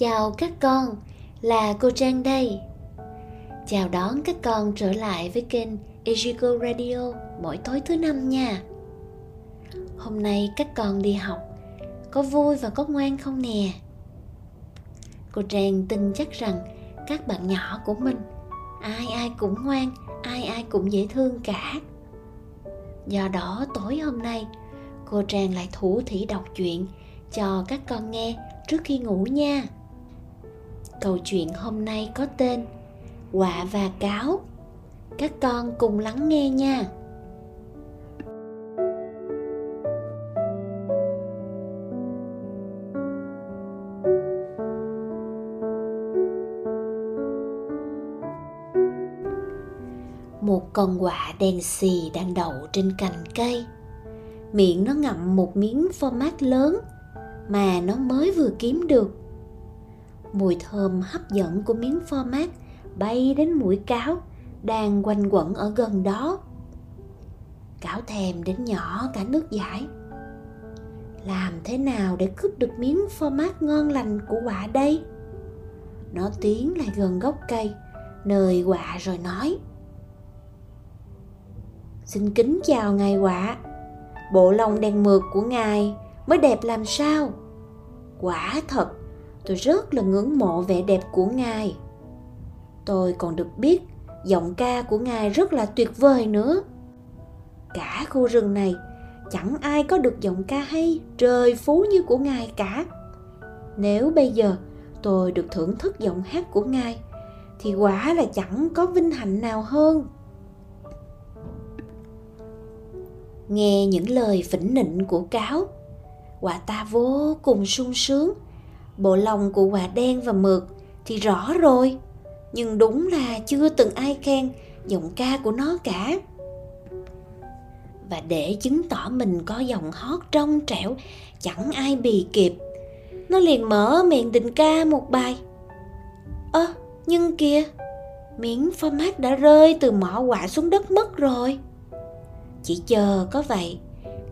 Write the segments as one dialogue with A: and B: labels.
A: chào các con, là cô Trang đây. Chào đón các con trở lại với kênh Ejigo Radio mỗi tối thứ năm nha. Hôm nay các con đi học, có vui và có ngoan không nè? Cô Trang tin chắc rằng các bạn nhỏ của mình, ai ai cũng ngoan, ai ai cũng dễ thương cả. Do đó tối hôm nay, cô Trang lại thủ thỉ đọc chuyện cho các con nghe trước khi ngủ nha câu chuyện hôm nay có tên quạ và cáo. Các con cùng lắng nghe nha. Một con quạ đen xì đang đậu trên cành cây. Miệng nó ngậm một miếng phô mát lớn mà nó mới vừa kiếm được mùi thơm hấp dẫn của miếng pho mát bay đến mũi cáo đang quanh quẩn ở gần đó. Cáo thèm đến nhỏ cả nước giải. Làm thế nào để cướp được miếng pho mát ngon lành của quả đây? Nó tiến lại gần gốc cây nơi quạ rồi nói. Xin kính chào ngài quạ bộ lông đen mượt của ngài mới đẹp làm sao? Quả thật tôi rất là ngưỡng mộ vẻ đẹp của ngài. Tôi còn được biết giọng ca của ngài rất là tuyệt vời nữa. Cả khu rừng này, chẳng ai có được giọng ca hay trời phú như của ngài cả. Nếu bây giờ tôi được thưởng thức giọng hát của ngài, thì quả là chẳng có vinh hạnh nào hơn. Nghe những lời phỉnh nịnh của cáo, quả ta vô cùng sung sướng bộ lòng của quả đen và mượt thì rõ rồi. Nhưng đúng là chưa từng ai khen giọng ca của nó cả. Và để chứng tỏ mình có giọng hót trong trẻo chẳng ai bì kịp. Nó liền mở miệng định ca một bài. Ơ à, nhưng kìa miếng format đã rơi từ mỏ quả xuống đất mất rồi. Chỉ chờ có vậy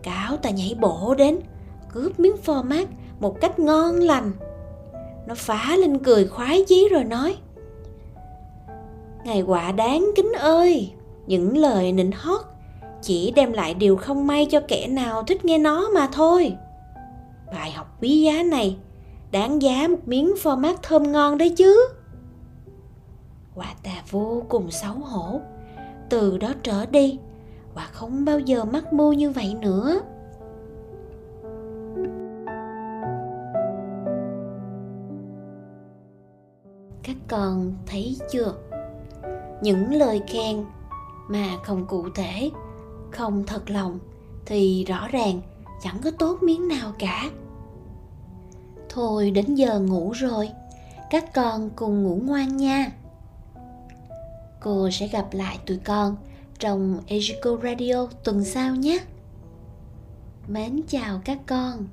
A: cáo ta nhảy bổ đến cướp miếng format một cách ngon lành nó phá lên cười khoái chí rồi nói, ngài quả đáng kính ơi, những lời nịnh hót chỉ đem lại điều không may cho kẻ nào thích nghe nó mà thôi. Bài học quý giá này đáng giá một miếng format thơm ngon đấy chứ. Quả ta vô cùng xấu hổ, từ đó trở đi, quả không bao giờ mắc mưu như vậy nữa. Các con thấy chưa? Những lời khen mà không cụ thể, không thật lòng thì rõ ràng chẳng có tốt miếng nào cả. Thôi đến giờ ngủ rồi, các con cùng ngủ ngoan nha. Cô sẽ gặp lại tụi con trong Ejico Radio tuần sau nhé. Mến chào các con.